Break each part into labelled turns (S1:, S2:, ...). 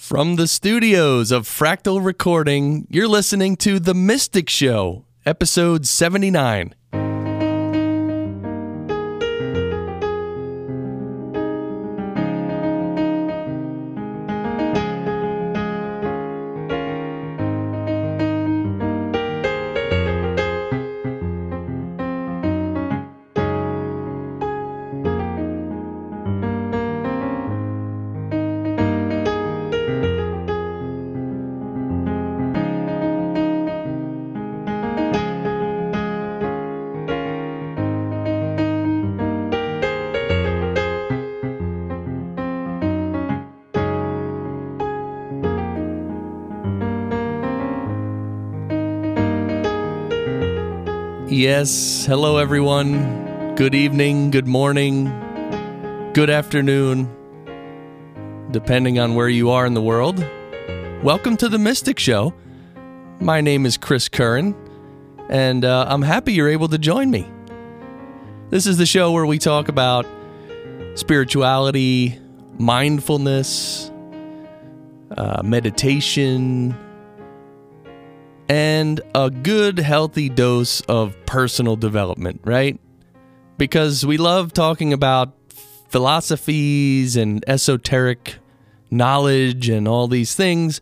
S1: From the studios of Fractal Recording, you're listening to The Mystic Show, episode 79. Yes, hello everyone. Good evening, good morning, good afternoon, depending on where you are in the world. Welcome to the Mystic Show. My name is Chris Curran, and uh, I'm happy you're able to join me. This is the show where we talk about spirituality, mindfulness, uh, meditation, and a good, healthy dose of personal development, right? Because we love talking about philosophies and esoteric knowledge and all these things.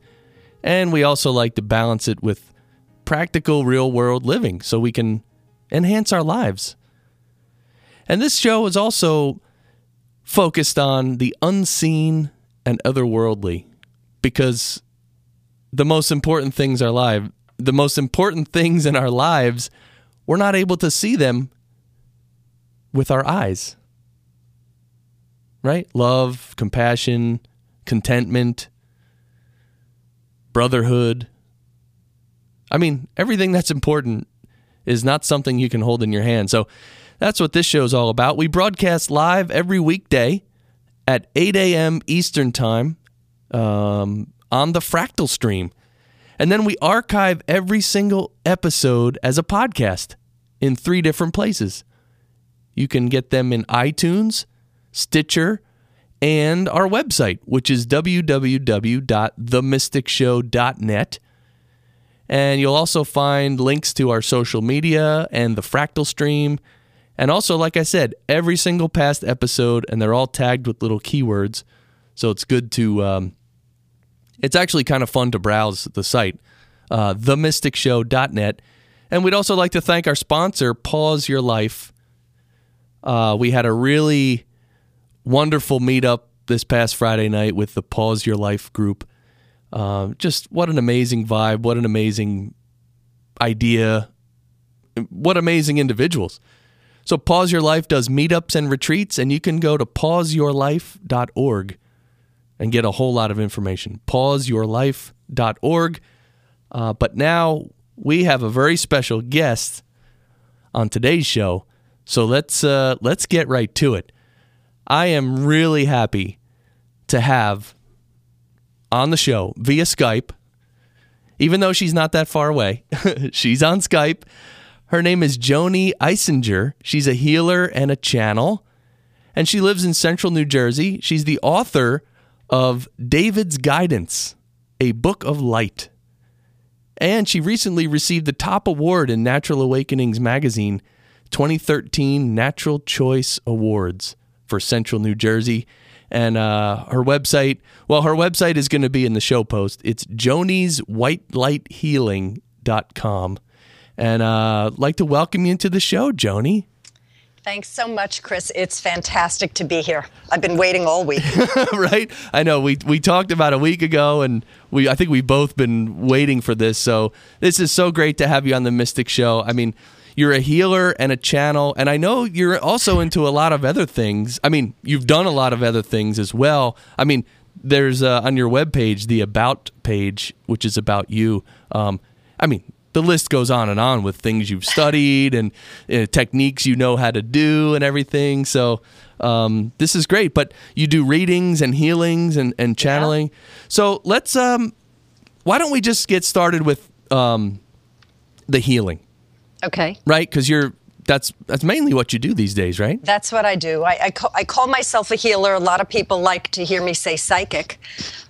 S1: And we also like to balance it with practical, real world living so we can enhance our lives. And this show is also focused on the unseen and otherworldly because the most important things are live the most important things in our lives, we're not able to see them with our eyes. Right? Love, compassion, contentment, brotherhood. I mean, everything that's important is not something you can hold in your hand. So that's what this show is all about. We broadcast live every weekday at 8 a.m. Eastern Time um, on the Fractal Stream. And then we archive every single episode as a podcast in three different places. You can get them in iTunes, Stitcher, and our website, which is www.themysticshow.net. And you'll also find links to our social media and the fractal stream. And also, like I said, every single past episode, and they're all tagged with little keywords. So it's good to um, it's actually kind of fun to browse the site, uh, themysticshow.net. And we'd also like to thank our sponsor, Pause Your Life. Uh, we had a really wonderful meetup this past Friday night with the Pause Your Life group. Uh, just what an amazing vibe, what an amazing idea, what amazing individuals. So, Pause Your Life does meetups and retreats, and you can go to pauseyourlife.org and get a whole lot of information. Pauseyourlife.org. Uh, but now we have a very special guest on today's show, so let's uh, let's get right to it. I am really happy to have on the show via Skype, even though she's not that far away. she's on Skype. Her name is Joanie Eisinger. She's a healer and a channel, and she lives in central New Jersey. She's the author of David's Guidance, a book of light. And she recently received the top award in Natural Awakenings magazine 2013 Natural Choice Awards for Central New Jersey. And uh, her website, well, her website is going to be in the show post. It's joanie's joanieswhitelighthealing.com. And uh, I'd like to welcome you into the show, Joanie.
S2: Thanks so much, Chris. It's fantastic to be here. I've been waiting all week.
S1: right? I know we we talked about a week ago and we I think we've both been waiting for this. So this is so great to have you on the Mystic Show. I mean, you're a healer and a channel and I know you're also into a lot of other things. I mean, you've done a lot of other things as well. I mean, there's uh, on your webpage the about page which is about you. Um, I mean, the list goes on and on with things you've studied and uh, techniques you know how to do and everything. So um, this is great. But you do readings and healings and, and channeling. Yeah. So let's. Um, why don't we just get started with um, the healing?
S2: Okay.
S1: Right, because you're that's that's mainly what you do these days, right?
S2: That's what I do. I, I, call, I call myself a healer. A lot of people like to hear me say psychic.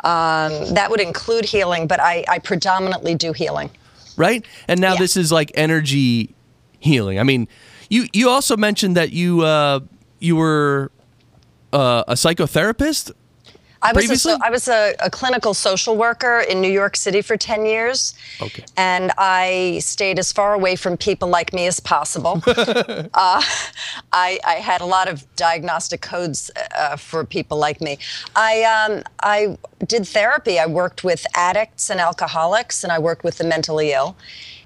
S2: Um, that would include healing, but I, I predominantly do healing.
S1: Right? And now
S2: Yeah.
S1: this is like energy healing. I mean, you you also mentioned that you uh, you were uh, a psychotherapist.
S2: I was, a,
S1: Previously?
S2: so, I was a, a clinical social worker in New York City for 10 years.
S1: Okay.
S2: And I stayed as far away from people like me as possible. uh, I, I had a lot of diagnostic codes uh, for people like me. I, um, I did therapy. I worked with addicts and alcoholics, and I worked with the mentally ill.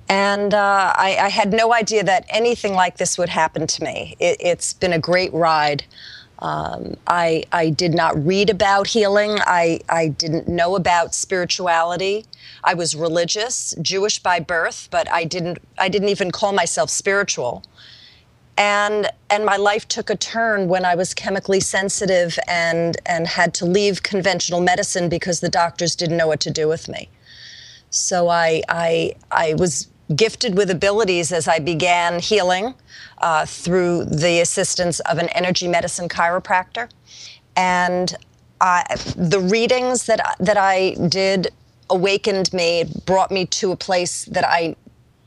S2: And uh, I, I had no idea that anything like this would happen to me. It, it's been a great ride. Um, I, I did not read about healing. I, I didn't know about spirituality. I was religious, Jewish by birth, but I didn't, I didn't even call myself spiritual. And, and my life took a turn when I was chemically sensitive and, and had to leave conventional medicine because the doctors didn't know what to do with me. So I, I, I was gifted with abilities as I began healing uh, through the assistance of an energy medicine chiropractor. And I, the readings that, that I did awakened me, brought me to a place that I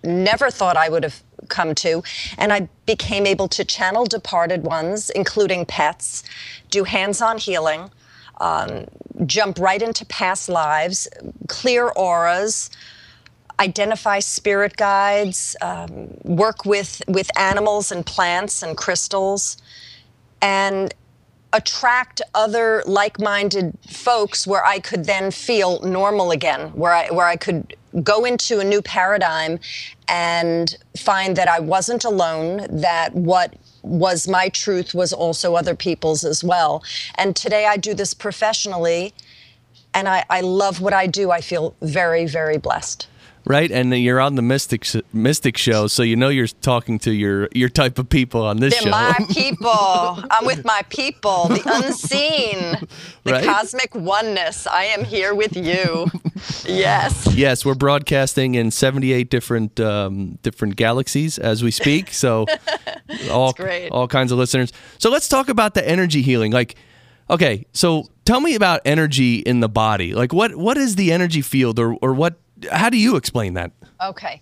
S2: never thought I would have come to. And I became able to channel departed ones, including pets, do hands on healing, um, jump right into past lives, clear auras, identify spirit guides, um, work with, with animals and plants and crystals, and attract other like-minded folks where I could then feel normal again, where I where I could go into a new paradigm and find that I wasn't alone, that what was my truth was also other people's as well. And today I do this professionally and I, I love what I do. I feel very, very blessed.
S1: Right? And you're on the Mystic Mystic show, so you know you're talking to your your type of people on this
S2: They're
S1: show.
S2: my people. I'm with my people, the unseen, the
S1: Right?
S2: cosmic oneness. I am here with you. Yes.
S1: yes, we're broadcasting in 78 different um, different galaxies as we speak. So all
S2: great.
S1: all kinds of listeners. So let's talk about the energy healing. Like, okay, so tell me about energy in the body. Like, what what is the energy field, or or what? How do you explain that?
S2: Okay.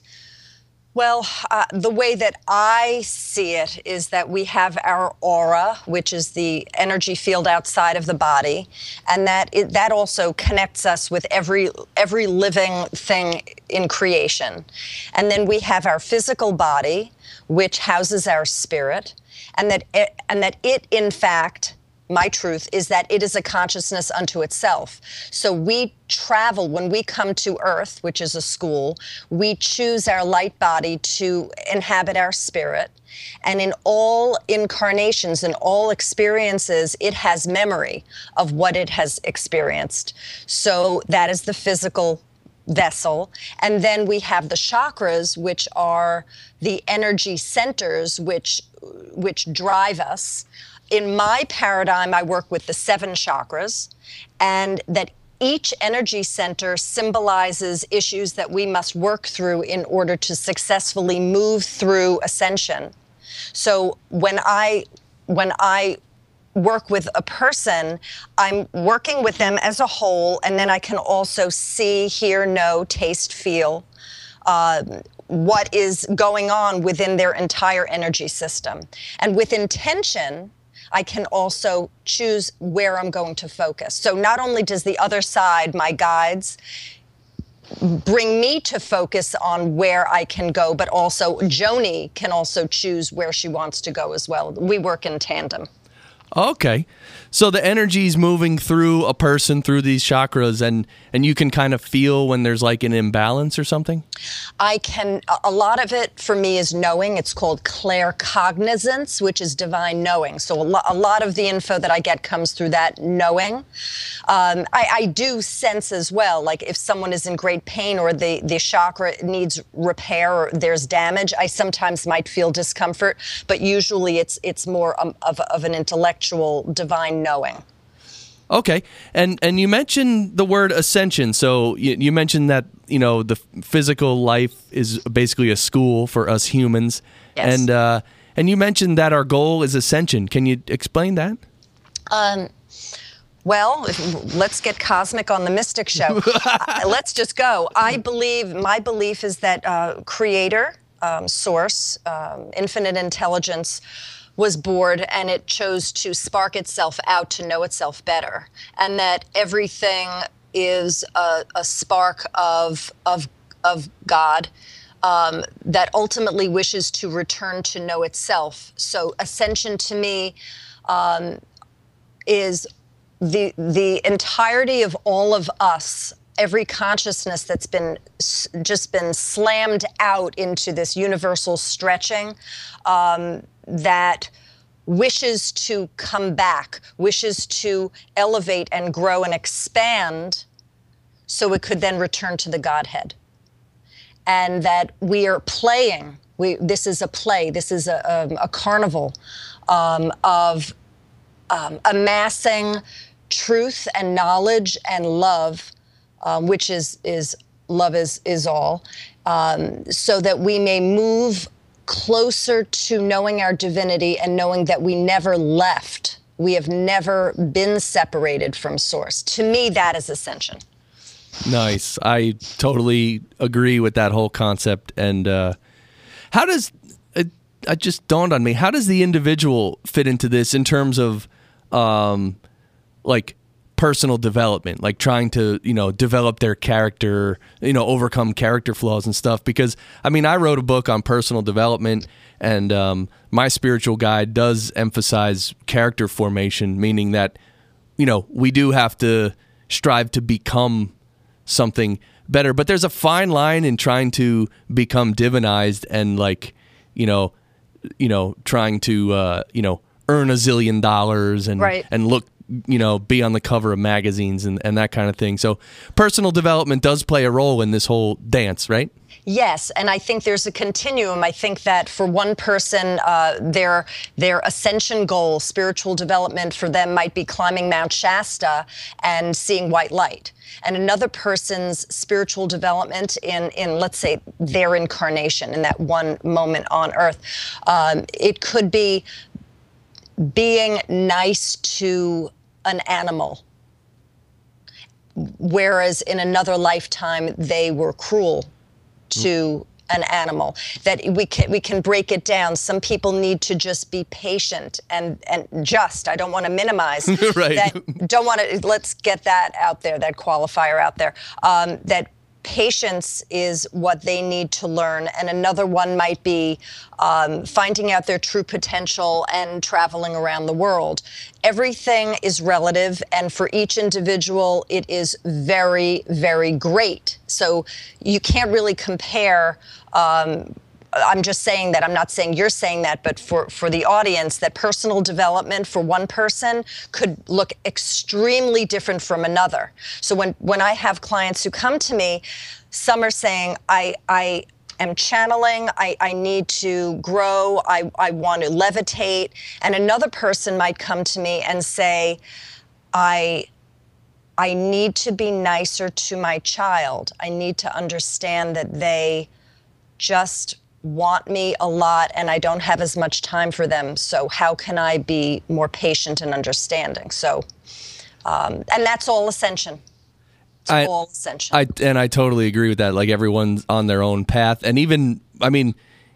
S2: Well, uh, the way that I see it is that we have our aura, which is the energy field outside of the body, and that it, that also connects us with every every living thing in creation. And then we have our physical body, which houses our spirit, and that it, and that it in fact my truth is that it is a consciousness unto itself. So we travel, when we come to Earth, which is a school, we choose our light body to inhabit our spirit. And in all incarnations, in all experiences, it has memory of what it has experienced. So that is the physical vessel. And then we have the chakras, which are the energy centers which, which drive us. In my paradigm, I work with the seven chakras, and that each energy center symbolizes issues that we must work through in order to successfully move through ascension. So when I when I work with a person, I'm working with them as a whole, and then I can also see, hear, know, taste, feel uh, what is going on within their entire energy system. And with intention, I can also choose where I'm going to focus. So not only does the other side, my guides, bring me to focus on where I can go, but also Joanie can also choose where she wants to go as well. We work in tandem.
S1: Okay. So the energy is moving through a person through these chakras and and you can kind of feel when there's like an imbalance or something?
S2: I can, a- lot of it for me is knowing. It's called claircognizance, which is divine knowing. So a, lo- a lot of the info that I get comes through that knowing. Um, I, I do sense as well, like if someone is in great pain or the, the chakra needs repair or there's damage, I sometimes might feel discomfort, but usually it's, it's more um, of, of an intellectual divine knowing.
S1: Okay. And and you mentioned the word ascension. So you, you mentioned that, you know, the physical life is basically a school for us humans.
S2: Yes.
S1: And uh And you mentioned that our goal is ascension. Can you explain that?
S2: Um, well, let's get cosmic on the Mystic Show. Uh, let's just go. I believe, my belief is that uh, Creator, um, Source, um, infinite intelligence was bored and it chose to spark itself out to know itself better. And that everything is a, a spark of, of, of God. Um, that ultimately wishes to return to know itself. So, ascension to me um, is the the entirety of all of us every consciousness that's been just been slammed out into this universal stretching um, that wishes to come back wishes to elevate and grow and expand so it could then return to the godhead. And that we are playing we, this is a play this is a, um, a carnival um, of um, amassing truth and knowledge and love, um, which is is love is is all, um, so that we may move closer to knowing our divinity and knowing that we never left. We have never been separated from Source. To me, that is ascension.
S1: Nice. I totally agree with that whole concept. And uh, how does it, it just dawned on me? How does the individual fit into this in terms of um, like personal development, like trying to you know develop their character, you know, overcome character flaws and stuff? Because I mean, I wrote a book on personal development. And um, my spiritual guide does emphasize character formation, meaning that you know we do have to strive to become something better. But there's a fine line in trying to become divinized and like, you know, you know, trying to uh, you know, earn a zillion dollars and
S2: Right.
S1: and look, you know, be on the cover of magazines and, and that kind of thing. So personal development does play a role in this whole dance, right?
S2: Yes, and I think there's a continuum. I think that for one person, uh, their their ascension goal, spiritual development for them might be climbing Mount Shasta and seeing white light. And another person's spiritual development in, in let's say, their incarnation in that one moment on Earth, um, it could be being nice to an animal whereas in another lifetime they were cruel to an animal that we can we can break it down some people need to just be patient and and just i don't want to minimize
S1: Right.
S2: that don't want to let's get that out there that qualifier out there um, that patience is what they need to learn. And another one might be um, finding out their true potential and traveling around the world. Everything is relative and for each individual it is very very great. So you can't really compare um, I'm just saying that. I'm not saying you're saying that, but for, for the audience, that personal development for one person could look extremely different from another. So when, when I have clients who come to me, some are saying, I, I am channeling, I, I need to grow, I, I want to levitate. And another person might come to me and say, I I need to be nicer to my child. I need to understand that they just want me a lot and I don't have as much time for them. So, how can I be more patient and understanding? So, um, and that's all ascension. It's
S1: I-
S2: all ascension.
S1: I and I totally agree with that. Like everyone's on their own path, and even I mean,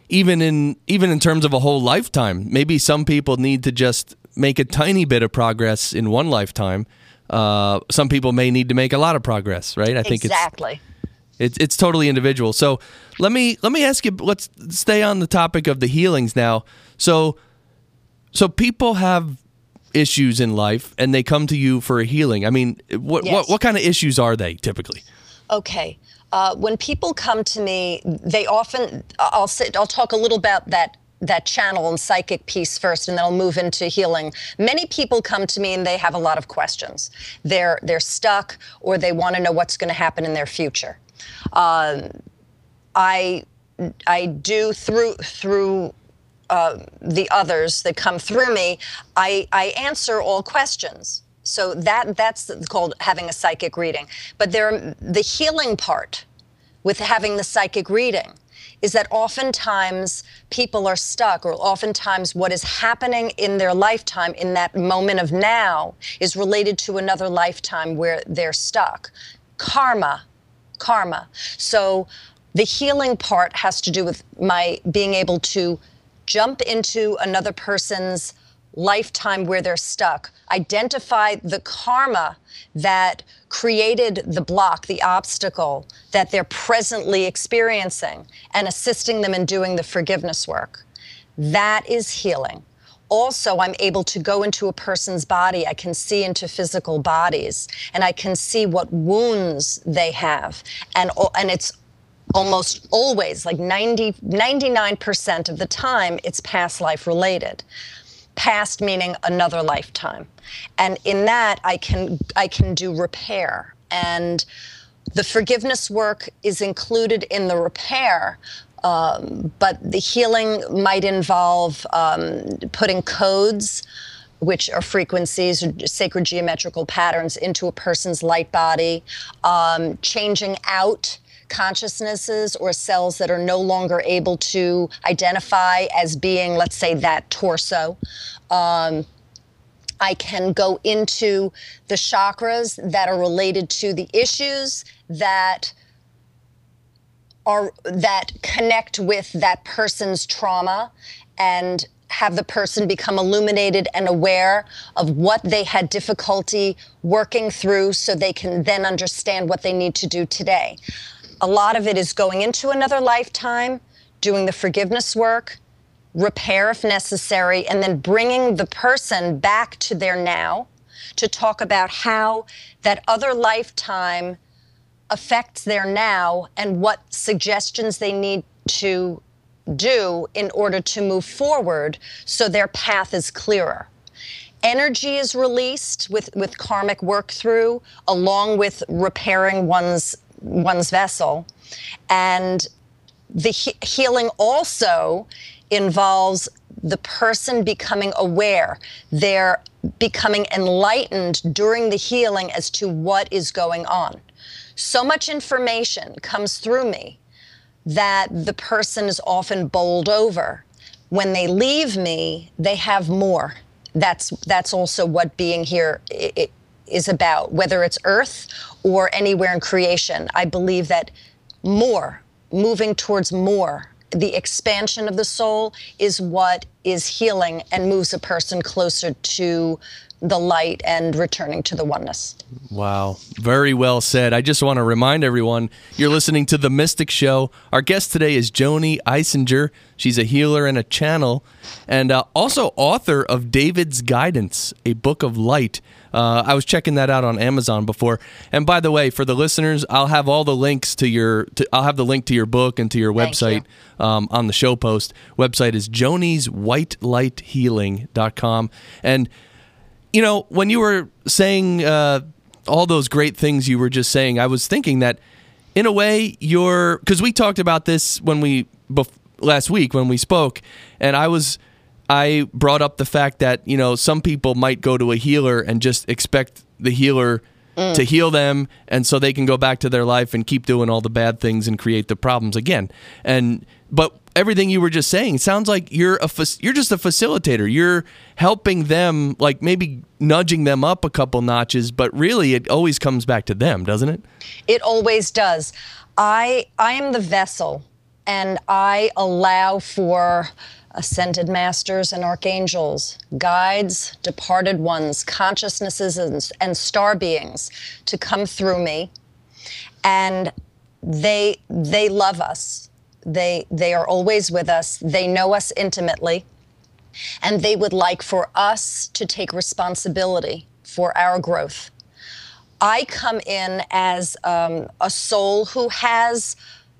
S1: even in even in terms of a whole lifetime, maybe some people need to just make a tiny bit of progress in one lifetime. Uh, some people may need to make a lot of progress, right? I think
S2: exactly.
S1: it's it's it's totally individual. So let me let me ask you. Let's stay on the topic of the healings now. So so people have issues in life, and they come to you for a healing. I mean, what what what kind of issues are they typically?
S2: Okay. Uh, when people come to me, they often I'll sit, I'll talk a little about that that channel and psychic piece first, and then I'll move into healing. Many people come to me and they have a lot of questions. They're they're stuck, or they want to know what's going to happen in their future. Um, I I do through through uh, the others that come through me. I I answer all questions. So that that's called having a psychic reading. But there the healing part with having the psychic reading is that oftentimes people are stuck, or oftentimes what is happening in their lifetime, in that moment of now, is related to another lifetime where they're stuck. Karma, karma. So the healing part has to do with my being able to jump into another person's lifetime where they're stuck, identify the karma that created the block, the obstacle that they're presently experiencing, and assisting them in doing the forgiveness work. That is healing. Also, I'm able to go into a person's body. I can see into physical bodies and I can see what wounds they have. And, and it's almost always like 90, 99% of the time, it's past life related past meaning another lifetime and in that i can i can do repair and the forgiveness work is included in the repair um, but the healing might involve um, putting codes which are frequencies sacred geometrical patterns into a person's light body um, changing out consciousnesses or cells that are no longer able to identify as being, let's say, that torso. Um, I can go into the chakras that are related to the issues that are that connect with that person's trauma and have the person become illuminated and aware of what they had difficulty working through so they can then understand what they need to do today. A lot of it is going into another lifetime, doing the forgiveness work, repair if necessary, and then bringing the person back to their now to talk about how that other lifetime affects there now and what suggestions they need to do in order to move forward so their path is clearer. Energy is released with, with karmic work through, along with repairing one's one's vessel. And the he- healing also involves the person becoming aware. They're becoming enlightened during the healing as to what is going on. So much information comes through me that the person is often bowled over. When they leave me, they have more. That's that's also what being here is about, whether it's earth or anywhere in creation. I believe that more, moving towards more, the expansion of the soul is what is healing and moves a person closer to the light and returning to the oneness.
S1: Wow. Very well said. I just want to remind everyone you're listening to The Mystic Show. Our guest today is Joanie Eisinger. She's a healer and a channel, and uh, also author of David's Guidance, a book of light. Uh, I was checking that out on Amazon before. And by the way, for the listeners, I'll have all the links to your. To, I'll have the link to your book and to your website
S2: you.
S1: um, on the show post. Website is joanieswhitelighthealing.com. And you know, when you were saying uh, all those great things you were just saying, I was thinking that in a way you're because we talked about this when we bef- last week when we spoke, and I was I brought up the fact that you know some people might go to a healer and just expect the healer mm. to heal them, and so they can go back to their life and keep doing all the bad things and create the problems again. And but everything you were just saying sounds like you're a you're just a facilitator. You're helping them, like maybe nudging them up a couple notches, but really it always comes back to them, doesn't it?
S2: It always does. I I am the vessel, and I allow for ascended masters and archangels, guides, departed ones, consciousnesses, and, and star beings to come through me. And they, they love us. They, they are always with us. They know us intimately. And they would like for us to take responsibility for our growth. I come in as um, a soul who has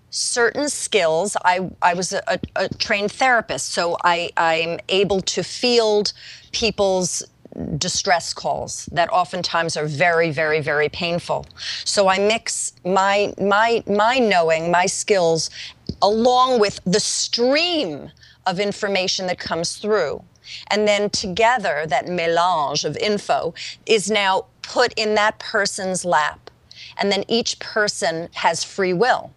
S2: certain skills. I, I was a, a, trained therapist, so I, I'm able to field people's distress calls that oftentimes are very very very painful. So i mix my my my knowing my skills along with the stream of information that comes through. And then together that melange of info is now put in that person's lap. And then each person has free will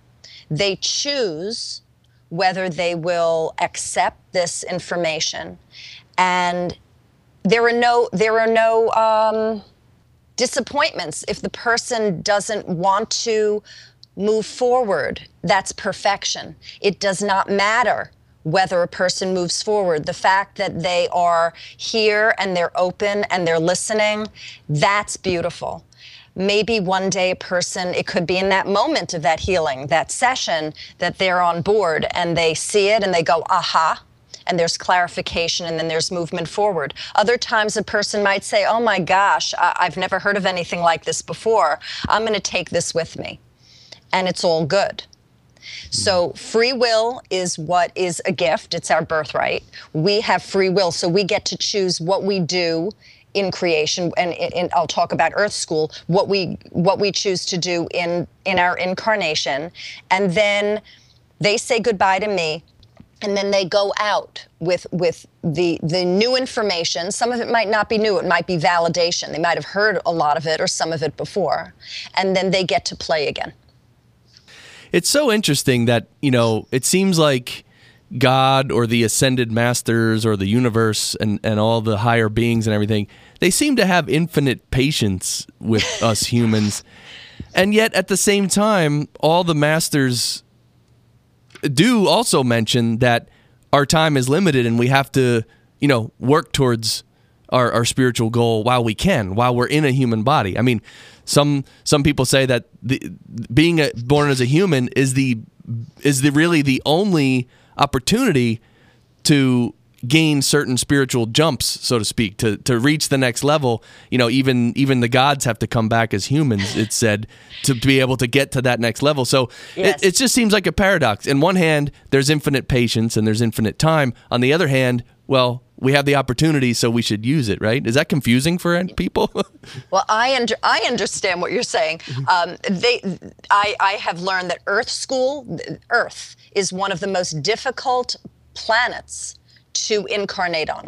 S2: they choose whether they will accept this information. And there are no, there are no um, disappointments if the person doesn't want to move forward. That's perfection. It does not matter whether a person moves forward. The fact that they are here and they're open and they're listening, that's beautiful. Maybe one day a person, it could be in that moment of that healing, that session, that they're on board and they see it and they go, aha, and there's clarification and then there's movement forward. Other times a person might say, oh my gosh, I- I've never heard of anything like this before. I'm going to take this with me. And it's all good. So, free will is what is a gift. It's our birthright. We have free will, so we get to choose what we do in creation and, I'll talk about earth school what we what we choose to do in in our incarnation. And then they say goodbye to me and then they go out with with the the new information. Some of it might not be new. It might be validation. They might have heard a lot of it or some of it before. And then they get to play again.
S1: It's so interesting that you know it seems like God or the ascended masters or the universe and, and all the higher beings and everything, they seem to have infinite patience with us humans. And yet at the same time, all the masters do also mention that our time is limited and we have to, you know, work towards our, our spiritual goal while we can, while we're in a human body. I mean, some some people say that the, being a, born as a human is the is the really the only opportunity to gain certain spiritual jumps, so to speak, to to reach the next level. You know, even even the gods have to come back as humans. It's said to be able to get to that next level. So
S2: Yes.
S1: it, it just seems like a paradox. In one hand, there's infinite patience and there's infinite time. On the other hand, well, we have the opportunity, so we should use it. Right? Is that confusing for people?
S2: Well, I under, I understand what you're saying. Um, they, I, I have learned that Earth School, Earth is one of the most difficult planets to incarnate on.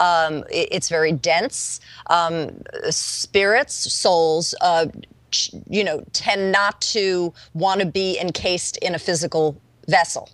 S2: Um, it- it's very dense. Um, spirits, souls, uh, ch- you know, tend not to want to be encased in a physical vessel.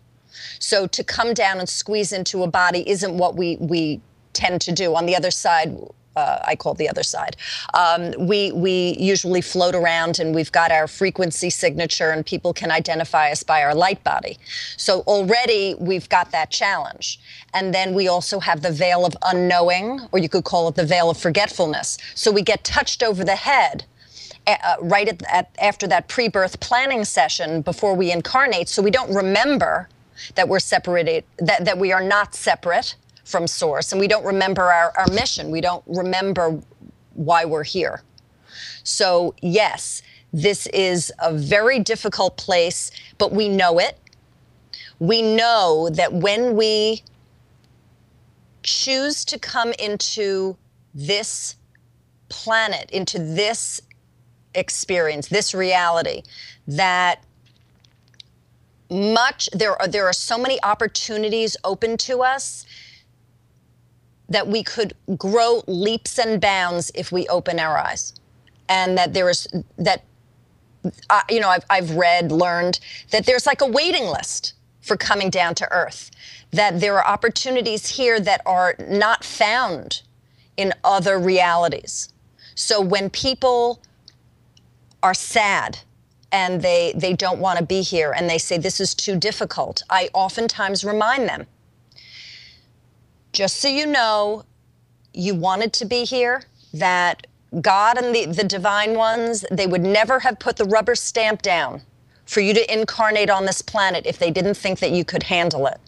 S2: So to come down and squeeze into a body isn't what we we tend to do. On the other side, uh, I call the other side. Um, we we usually float around and we've got our frequency signature, and people can identify us by our light body. So already we've got that challenge, and then we also have the veil of unknowing, or you could call it the veil of forgetfulness. So we get touched over the head uh, right at, at, after that pre-birth planning session before we incarnate so we don't remember that we're separated that, that we are not separate from source and we don't remember our, our mission. We don't remember why we're here. So yes this is a very difficult place but we know it. We know that when we choose to come into this planet into this experience, this reality, that much there are there are so many opportunities open to us that we could grow leaps and bounds if we open our eyes, and that there is that uh, you know I've I've read learned that there's like a waiting list for coming down to earth, that there are opportunities here that are not found in other realities. So when people are sad and they they don't want to be here and they say this is too difficult, I oftentimes remind them just so you know, you wanted to be here, that God and the, the divine ones, they would never have put the rubber stamp down for you to incarnate on this planet if they didn't think that you could handle it.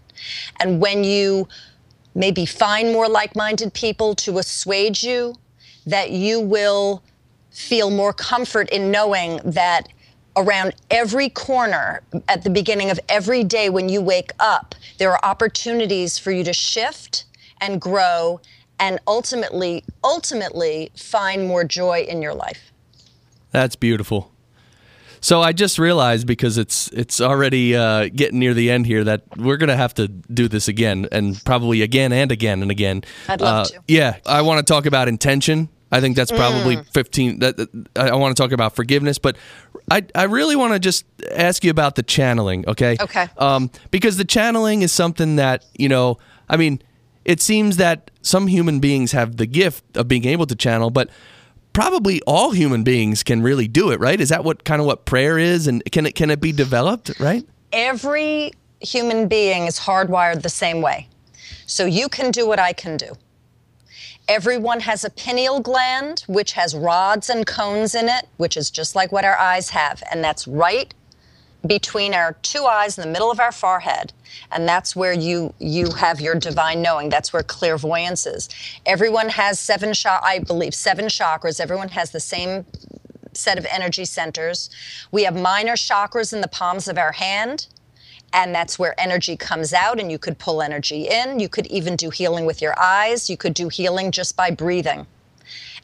S2: And when you maybe find more like minded people to assuage you, that you will feel more comfort in knowing that around every corner at the beginning of every day when you wake up, there are opportunities for you to shift and grow and ultimately, ultimately find more joy in your life.
S1: That's beautiful. So I just realized because it's it's already uh, getting near the end here that we're gonna have to do this again and probably again and again and again.
S2: I'd love
S1: Uh,
S2: to.
S1: Yeah, I want to talk about intention. I think that's probably
S2: Mm.
S1: fifteen. That that- I want to talk about forgiveness, but I, I really want to just ask you about the channeling, okay?
S2: Okay.
S1: Um, because the channeling is something that, you know, I mean, it seems that some human beings have the gift of being able to channel, but probably all human beings can really do it, right? Is that what kind of what prayer is and can it can it be developed, right?
S2: Every human being is hardwired the same way. So you can do what I can do. Everyone has a pineal gland, which has rods and cones in it, which is just like what our eyes have. And that's right between our two eyes in the middle of our forehead. And that's where you, you have your divine knowing. That's where clairvoyance is. Everyone has seven, sh- I believe, seven chakras. Everyone has the same set of energy centers. We have minor chakras in the palms of our hand and that's where energy comes out and you could pull energy in. You could even do healing with your eyes. You could do healing just by breathing.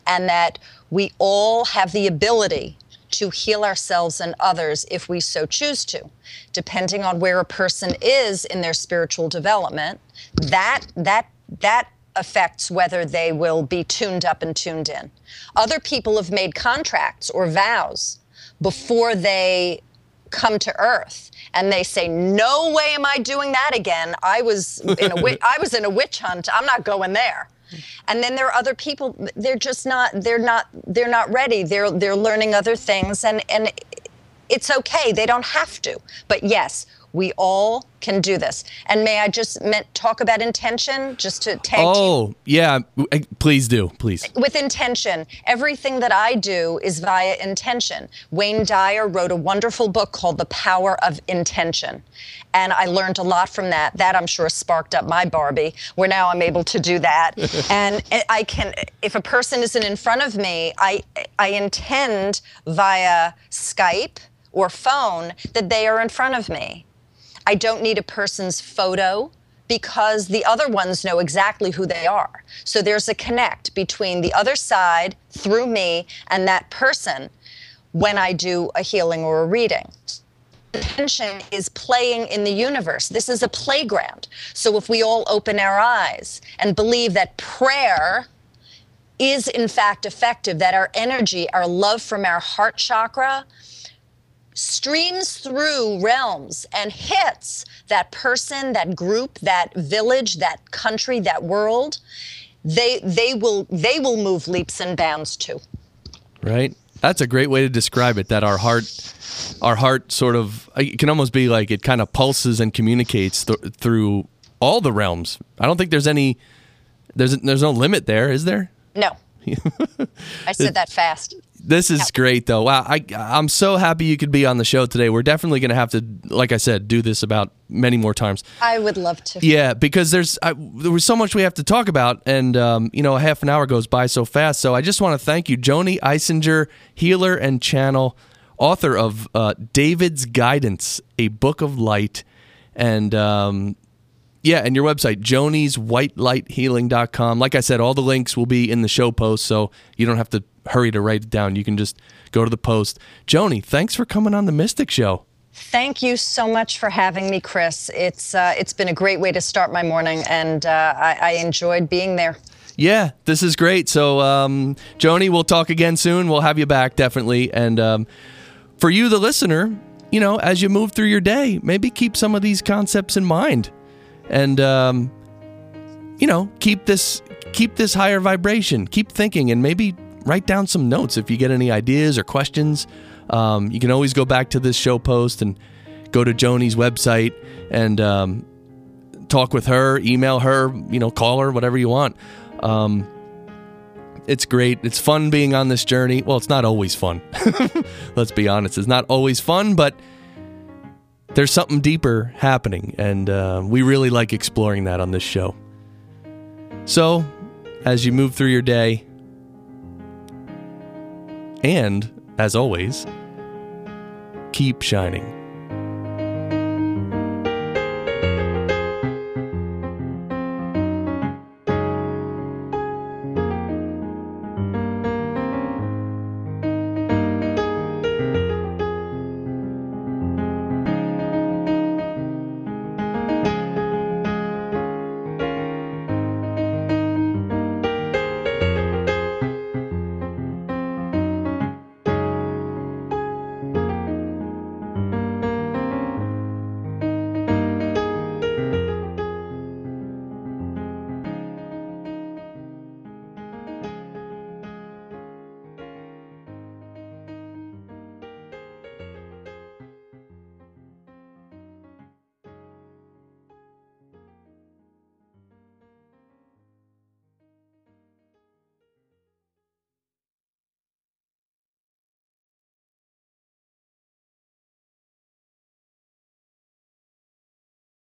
S2: And that we all have the ability to heal ourselves and others if we so choose to. Depending on where a person is in their spiritual development that that that affects whether they will be tuned up and tuned in. Other people have made contracts or vows before they come to earth and they say no way am i doing that again. I was in a i was in a witch hunt. I'm not going there. And then there are other people they're just not they're not they're not ready. They're they're learning other things and and it's okay. They don't have to. But yes we all can do this. And may I just meant, talk about intention, just to tag
S1: Oh,
S2: team?
S1: yeah. Please do, please.
S2: With intention, everything that I do is via intention. Wayne Dyer wrote a wonderful book called The Power of Intention. And I learned a lot from that. That I'm sure sparked up my Barbie, where now I'm able to do that. and I can, if a person isn't in front of me, I, I intend via Skype or phone that they are in front of me. I don't need a person's photo because the other ones know exactly who they are. So there's a connect between the other side through me and that person when I do a healing or a reading. Intention is playing in the universe. This is a playground. So if we all open our eyes and believe that prayer is in fact effective, that our energy, our love from our heart chakra, streams through realms and hits that person, that group, that village, that country, that world, they they will they will move leaps and bounds too.
S1: Right? That's a great way to describe it that our heart our heart sort of it can almost be like it kind of pulses and communicates th- through all the realms. I don't think there's any there's there's no limit there, is there?
S2: No. I said that fast.
S1: This is great, though. Wow, I I'm so happy you could be on the show today. We're definitely going to have to, like I said, do this about many more times.
S2: I would love to.
S1: Yeah, because there's I, there was so much we have to talk about, and um, you know, a half an hour goes by so fast. So I just want to thank you, Joanie Eisinger, healer and channel, author of uh, David's Guidance, a book of light, and um, yeah, and your website, joanieswhitelighthealing.com. Like I said, all the links will be in the show post, so you don't have to hurry to write it down. You can just go to the post. Joanie, thanks for coming on the Mystic Show.
S2: Thank you so much for having me, Chris. It's uh, it's been a great way to start my morning, and uh, I, I, enjoyed being there.
S1: Yeah, this is great. So, um, Joanie, we'll talk again soon. We'll have you back definitely. And um, for you, the listener, you know, as you move through your day, maybe keep some of these concepts in mind, and um, you know, keep this keep this higher vibration. Keep thinking, and maybe write down some notes if you get any ideas or questions. Um, you can always go back to this show post and go to Joanie's website and um, talk with her, email her, you know, call her, whatever you want. Um, it's great. It's fun being on this journey. Well, it's not always fun. Let's be honest. It's not always fun, but there's something deeper happening, and uh, we really like exploring that on this show. So, as you move through your day, and, as always, keep shining.